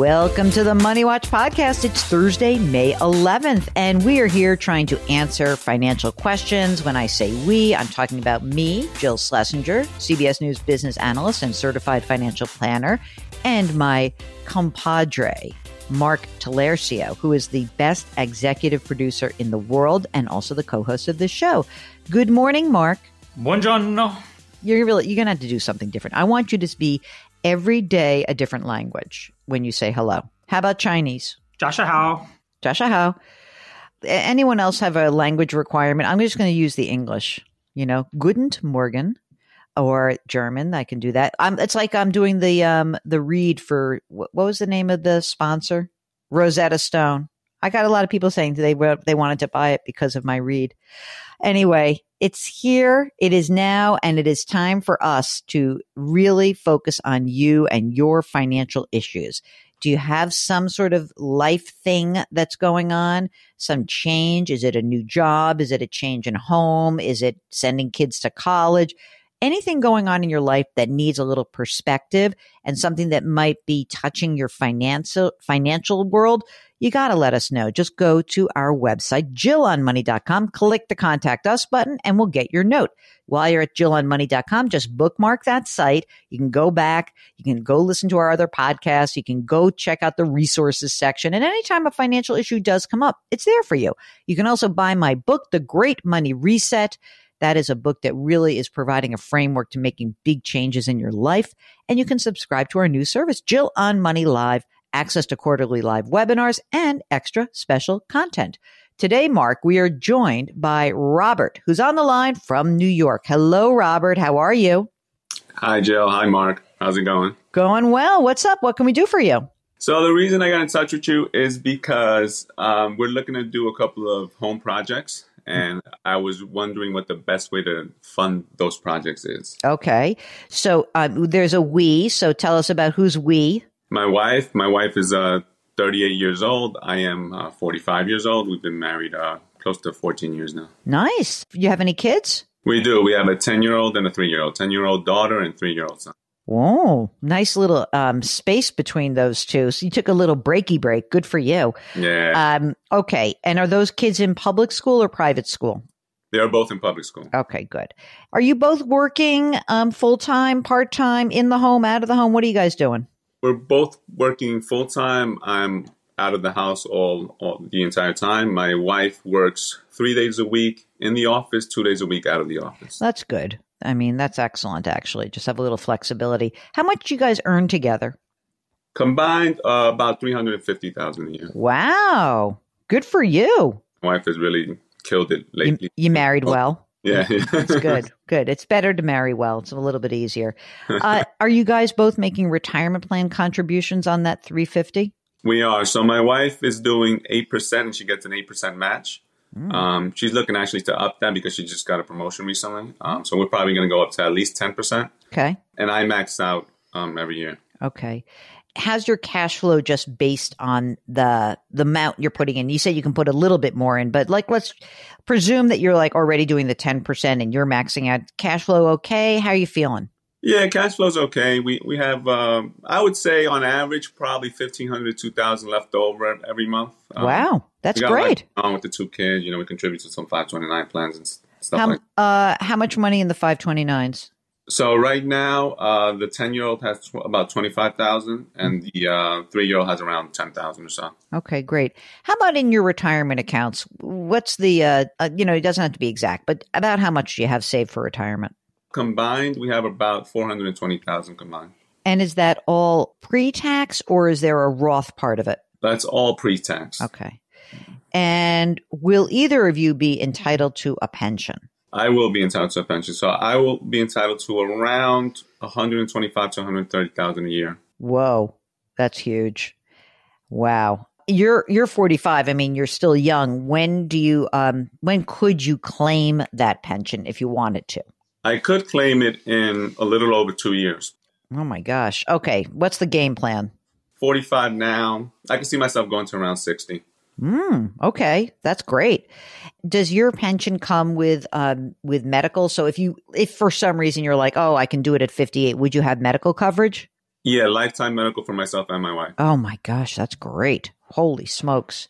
Welcome to the Money Watch podcast. It's Thursday, May 11th, and we are here trying to answer financial questions. When I say we, I'm talking about me, Jill Schlesinger, CBS News business analyst and certified financial planner, and my compadre, Mark Tallarico, who is the best executive producer in the world and also the co-host of this show. Good morning, Mark. Buongiorno. You're really you're gonna have to do something different. I want you to be every day a different language when you say hello. How about Chinese? Joshua Hao. Joshua Hao. Anyone else have a language requirement? I'm just going to use the English. You know, Guten Morgen or German. I can do that. I'm, it's like I'm doing the um the read for what, what was the name of the sponsor? Rosetta Stone. I got a lot of people saying they they wanted to buy it because of my read. Anyway, it's here, it is now, and it is time for us to really focus on you and your financial issues. Do you have some sort of life thing that's going on? Some change? Is it a new job? Is it a change in home? Is it sending kids to college? Anything going on in your life that needs a little perspective and something that might be touching your financial financial world, you got to let us know. Just go to our website, jillonmoney.com, click the contact us button, and we'll get your note. While you're at jillonmoney.com, just bookmark that site. You can go back. You can go listen to our other podcasts. You can go check out the resources section. And anytime a financial issue does come up, it's there for you. You can also buy my book, The Great Money Reset. That is a book that really is providing a framework to making big changes in your life. And you can subscribe to our new service, Jill on Money Live access to quarterly live webinars, and extra special content. Today, Mark, we are joined by Robert, who's on the line from New York. Hello, Robert. How are you? Hi, Jill. Hi, Mark. How's it going? Going well. What's up? What can we do for you? So, the reason I got in touch with you is because um, we're looking to do a couple of home projects, and I was wondering what the best way to fund those projects is. Okay. So, um, there's a we. So, tell us about who's we. My wife, my wife is uh, 38 years old. I am uh, 45 years old. We've been married uh, close to 14 years now. Nice. You have any kids? We do. We have a 10 year old and a three year old. 10 year old daughter and three year old son. Whoa, nice little um, space between those two. So you took a little breaky break. Good for you. Yeah. Um, okay. And are those kids in public school or private school? They are both in public school. Okay, good. Are you both working um, full time, part time, in the home, out of the home? What are you guys doing? we're both working full time. I'm out of the house all, all, the entire time. My wife works three days a week in the office, two days a week out of the office. That's good. I mean, that's excellent. Actually, just have a little flexibility. How much do you guys earn together? Combined, uh, about three hundred and fifty thousand a year. Wow. Good for you. My wife has really killed it lately. you married well. yeah, That's good. Good. It's better to marry well. It's a little bit easier. Uh, are you guys both making retirement plan contributions on that 350? we are. So my wife is doing eight percent, and she gets an eight percent match. Um, she's looking actually to up that because she just got a promotion recently. Um, so we're probably going to go up to at least ten percent. Okay. And I max out um, every year. Okay. How's your cash flow just based on the the amount you're putting in? You say you can put a little bit more in, but like let's presume that you're like already doing the 10% and you're maxing out cash flow okay. How are you feeling? Yeah, cash flow's okay. We we have um, I would say on average probably fifteen hundred to two thousand left over every month. Um, wow. That's great. On with the two kids, you know, we contribute to some five twenty nine plans and stuff How, like. uh, how much money in the 529s? So right now, uh, the ten year old has tw- about twenty five thousand, and the uh, three year old has around ten thousand or so. Okay, great. How about in your retirement accounts? What's the, uh, uh, you know, it doesn't have to be exact, but about how much do you have saved for retirement? Combined, we have about four hundred and twenty thousand combined. And is that all pre tax or is there a Roth part of it? That's all pre tax. Okay. And will either of you be entitled to a pension? I will be entitled to a pension, so I will be entitled to around one hundred and twenty five to one hundred thirty thousand a year. Whoa, that's huge. Wow. You're you're 45. I mean, you're still young. When do you um when could you claim that pension if you wanted to? I could claim it in a little over two years. Oh my gosh. Okay, what's the game plan? 45 now. I can see myself going to around 60. Mm, okay, that's great. Does your pension come with um with medical? So if you if for some reason you're like, "Oh, I can do it at 58," would you have medical coverage? Yeah, lifetime medical for myself and my wife. Oh my gosh, that's great. Holy smokes.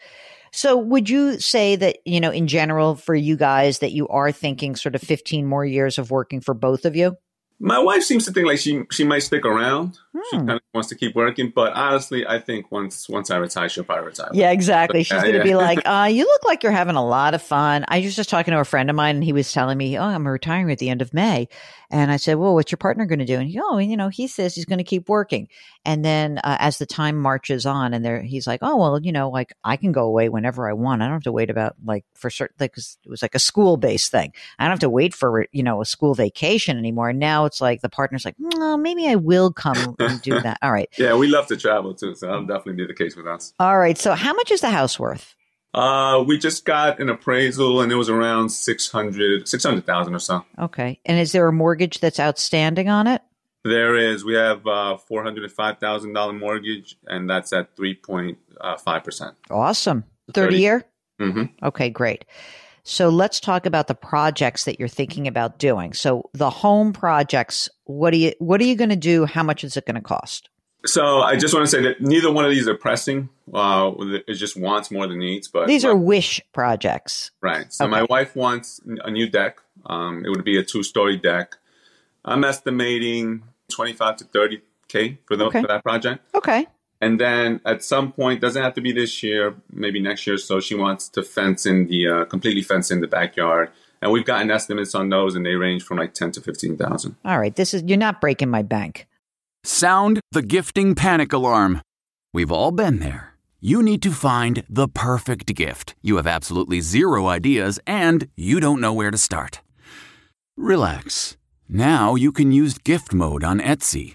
So would you say that, you know, in general for you guys that you are thinking sort of 15 more years of working for both of you? My wife seems to think like she she might stick around. She Hmm. kind of wants to keep working, but honestly, I think once once I retire, she'll probably retire. Yeah, exactly. She's Yeah, going to yeah. be like, uh, you look like you're having a lot of fun. I was just talking to a friend of mine and he was telling me, oh, I'm retiring at the end of May. And I said, well, what's your partner going to do? And he, oh, you know, he says he's going to keep working. And then uh, as the time marches on and there, he's like, oh, well, you know, like I can go away whenever I want. I don't have to wait about like for certain, like 'cause it was like a school based thing. I don't have to wait for, you know, a school vacation anymore. And now it's like the partner's like, no, maybe I will come and do that. All right. Yeah, we love to travel too, so that'll definitely be the case with us. All right. So how much is the house worth? Uh, we just got an appraisal, and it was around 600 600,000 or so. Okay. And is there a mortgage that's outstanding on it? There is. We have uh, four hundred and five thousand dollar mortgage, and that's at three point five percent. Awesome. 30 30. year? Mm-hmm. Okay, great. So let's talk about the projects that you're thinking about doing. So the home projects, what are you what are you going to do? How much is it going to cost? So I just want to say that neither one of these are pressing. Uh, it just wants more than needs. But These are wish projects. right. So my wife wants a new deck. Um, it would be a two story deck. I'm estimating twenty five to thirty k for the, Okay. for that project. Okay. And then at some point, doesn't have to be this year, maybe next year. So she wants to fence in the uh, completely fence in the backyard. And we've gotten estimates on those, and they range from like ten to fifteen thousand. All right. This is you're not breaking my bank. Sound the gifting panic alarm. We've all been there. You need to find the perfect gift. You have absolutely zero ideas and you don't know where to start. Relax. Now you can use gift mode on Etsy.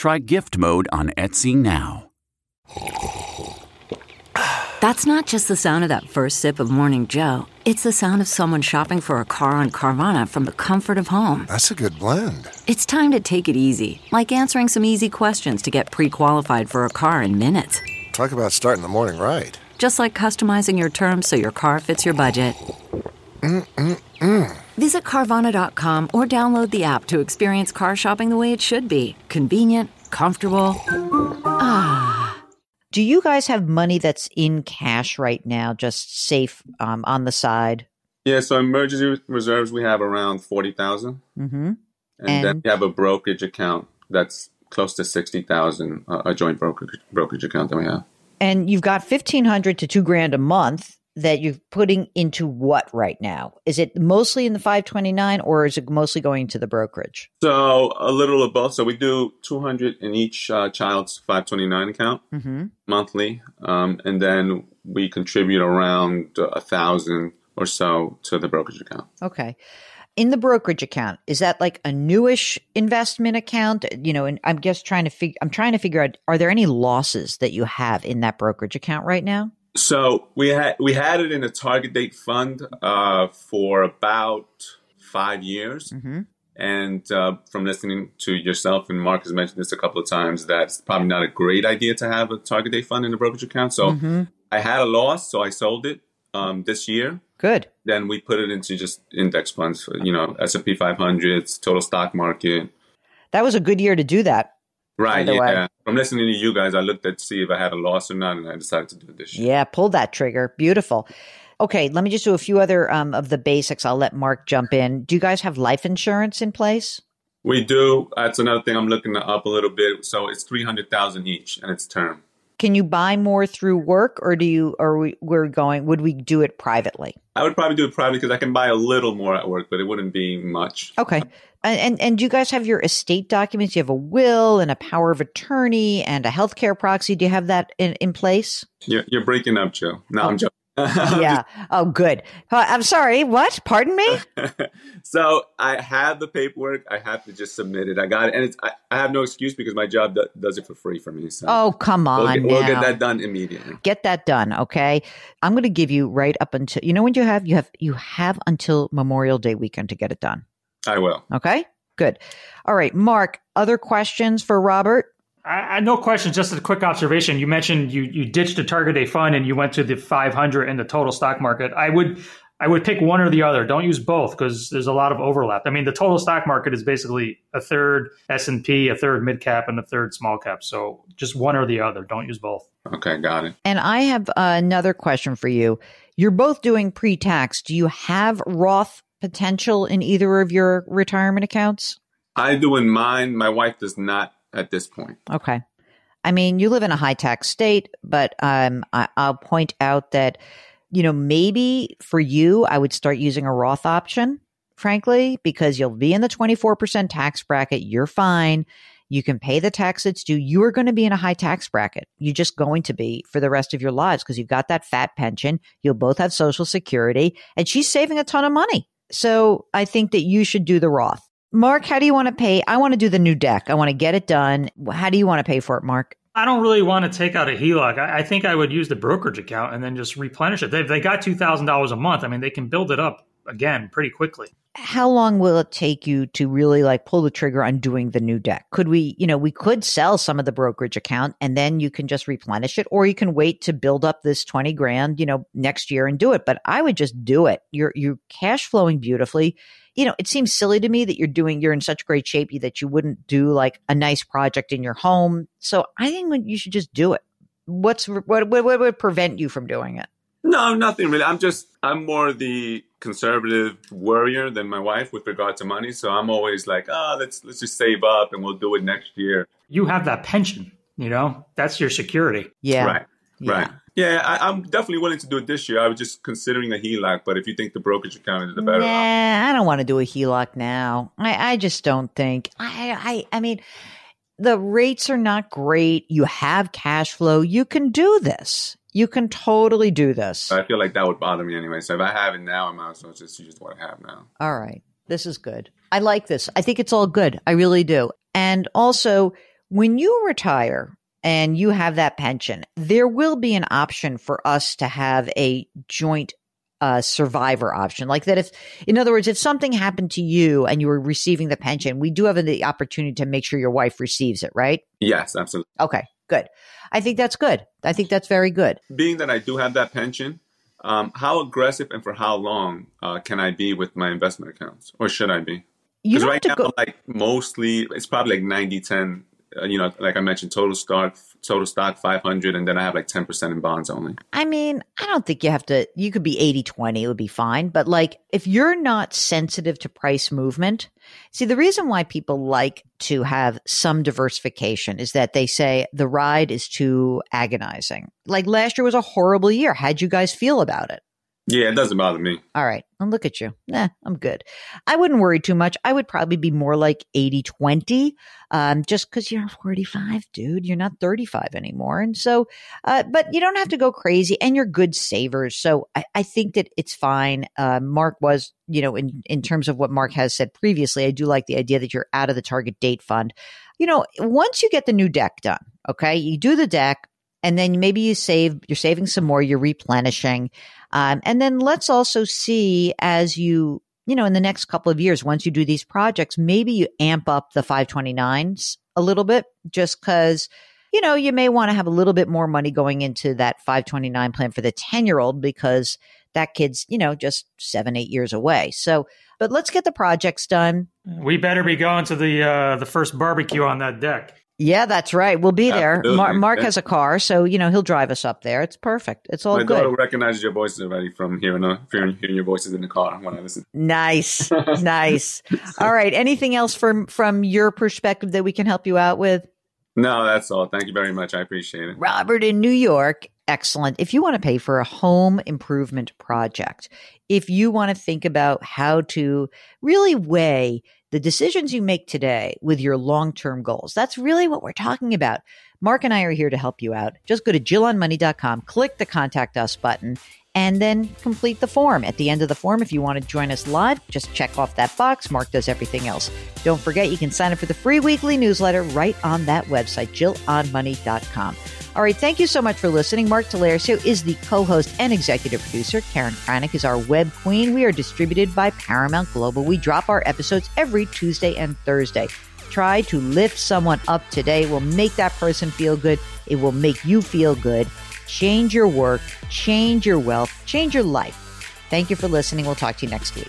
Try Gift Mode on Etsy now. That's not just the sound of that first sip of Morning Joe. It's the sound of someone shopping for a car on Carvana from the comfort of home. That's a good blend. It's time to take it easy, like answering some easy questions to get pre qualified for a car in minutes. Talk about starting the morning right. Just like customizing your terms so your car fits your budget. Visit Carvana.com or download the app to experience car shopping the way it should be convenient, comfortable. Ah. Do you guys have money that's in cash right now, just safe um, on the side? Yeah, so emergency reserves we have around forty thousand, Mm-hmm. and, And- then we have a brokerage account that's close to sixty thousand, uh, a joint brokerage brokerage account that we have. And you've got fifteen hundred to two grand a month that you're putting into what right now? Is it mostly in the five twenty nine, or is it mostly going to the brokerage? So a little of both. So we do two hundred in each uh, child's five twenty nine account Mm-hmm. monthly, um, and then we contribute around a thousand or so to the brokerage account. Okay. In the brokerage account, is that like a newish investment account? You know, and I'm just trying to figure. I'm trying to figure out: are there any losses that you have in that brokerage account right now? So we had we had it in a target date fund uh, for about five years, Mm-hmm. and uh, from listening to yourself and Mark has mentioned this a couple of times, that's probably not a great idea to have a target date fund in a brokerage account. So Mm-hmm. I had a loss, so I sold it um, this year. Good. Then we put it into just index funds, you know, S and P 500s, total stock market. That was a good year to do that. Right. Way. Yeah. From listening to you guys, I looked at see if I had a loss or not, and I decided to do this. Yeah, pull that trigger. Beautiful. Okay, let me just do a few other um, of the basics. I'll let Mark jump in. Do you guys have life insurance in place? We do. That's another thing I'm looking to up a little bit. So it's three hundred thousand each, and it's term. Can you buy more through work, or do you? Or we, we're going? Would we do it privately? I would probably do it privately because I can buy a little more at work, but it wouldn't be much. Okay. And, and and do you guys have your estate documents? You have a will and a power of attorney and a healthcare proxy. Do you have that in, in place? You're, you're breaking up, Joe. No, I'm joking. yeah. Oh, good. Uh, I'm sorry. What? Pardon me? so I have the paperwork. I have to just submit it. I got it, and it's I, I have no excuse because my job do, does it for free for me. So Oh, come on. we'll, get, we'll get that done immediately. get that done okay i'm going to give you right up until you know when you have you have you have until memorial day weekend to get it done I will. okay good all right mark other questions for robert I, I no questions. Just a quick observation. You mentioned you you ditched a target date fund and you went to the 500 in the total stock market. I would I would pick one or the other. Don't use both because there's a lot of overlap. I mean, the total stock market is basically a third S and P, a third mid cap, and a third small cap. So just one or the other. Don't use both. Okay, got it. and i have uh, another question for you you're both doing pre-tax do you have roth potential in either of your retirement accounts I do in mine. My wife does not at this point. Okay. I mean, you live in a high tax state, but um, I, I'll point out that, you know, maybe for you, I would start using a Roth option, frankly, because you'll be in the 24% tax bracket. You're fine. You can pay the tax that's due. You are going to be in a high tax bracket. You're just going to be for the rest of your lives because you've got that fat pension. You'll both have Social Security, and she's saving a ton of money. So I think that you should do the Roth. Mark, how do you want to pay? I want to do the new deck. I want to get it done. How do you want to pay for it, Mark? I don't really want to take out a HELOC. I, I think I would use the brokerage account and then just replenish it. They, they got two thousand dollars a month. I mean, they can build it up again pretty quickly. How long will it take you to really like pull the trigger on doing the new deck? Could we, you know, we could sell some of the brokerage account and then you can just replenish it, or you can wait to build up this 20 grand, you know, next year and do it. But I would just do it. You're, you're cash flowing beautifully. You know, it seems silly to me that you're doing, you're in such great shape that you wouldn't do like a nice project in your home. So I think you should just do it. What's, what, what, what would prevent you from doing it? No, nothing really. I'm just I'm more the conservative worrier than my wife with regard to money. So I'm always like, ah, let's let's just save up and we'll do it next year. You have that pension. You know, that's your security. Yeah. Right. Yeah. Right. Yeah, I, I'm definitely willing to do it this year. I was just considering a HELOC, but if you think the brokerage account is the better, Nah, option, I don't want to do a HELOC now. I, I just don't think. I, I, I mean, the rates are not great. You have cash flow. You can do this. You can totally do this. I feel like that would bother me anyway. So if I have it now, I might as well just use what I have now. All right. This is good. I like this. I think it's all good. I really do. And also, when you retire and you have that pension, there will be an option for us to have a joint uh, survivor option. Like that, if, in other words, if something happened to you and you were receiving the pension, we do have the opportunity to make sure your wife receives it, right? Yes, absolutely. Okay, good. I think that's good. I think that's very good. Being that I do have that pension, um, how aggressive and for how long uh, can I be with my investment accounts, or should I be? You Because right have to now, go. like mostly, it's probably like 90 10. Uh, you know, like I mentioned, total stock total stock 500 and then I have like 10% in bonds only. I mean, I don't think you have to, you could be 80 20, it would be fine. But like, if you're not sensitive to price movement, see, the reason why people like to have some diversification is that they say the ride is too agonizing. Like last year was a horrible year. How'd you guys feel about it? Yeah, it doesn't bother me. All right. And look at you. Nah, I'm good. I wouldn't worry too much. I would probably be more like 80 20, um, just because you're 45, dude. You're not 35 anymore. And so, uh, but you don't have to go crazy and you're good savers. So I, I think that it's fine. Uh, Mark was, you know, in, in terms of what Mark has said previously, I do like the idea that you're out of the target date fund. You know, once you get the new deck done, okay, you do the deck and then maybe you save, you're saving some more, you're replenishing. Um, and then let's also see as you, you know, in the next couple of years, once you do these projects, maybe you amp up the 529s a little bit just because, you know, you may want to have a little bit more money going into that 529 plan for the 10 year old because that kid's, you know, just seven, eight years away. So, but let's get the projects done. We better be going to the uh, the first barbecue on that deck. Yeah, that's right. We'll be there. Mar- Mark has a car, so you know he'll drive us up there. It's perfect. It's all My good. daughter recognizes your voices already from hearing, uh, hearing, hearing your voices in the car when I listen. Nice, nice. All right. Anything else from from your perspective that we can help you out with? No, that's all. Thank you very much. I appreciate it. Robert in New York. Excellent. If you want to pay for a home improvement project, if you want to think about how to really weigh the decisions you make today with your long term goals, that's really what we're talking about. Mark and I are here to help you out. Just go to jillonmoney.com, click the contact us button, and then complete the form. At the end of the form, if you want to join us live, just check off that box. Mark does everything else. Don't forget, you can sign up for the free weekly newsletter right on that website, jillonmoney.com. All right, thank you so much for listening. Mark Tallarico is the co-host and executive producer. Karen Kranick is our web queen. We are distributed by Paramount Global. We drop our episodes every Tuesday and Thursday. Try to lift someone up today. It will make that person feel good. It will make you feel good. Change your work, change your wealth, change your life. Thank you for listening. We'll talk to you next week.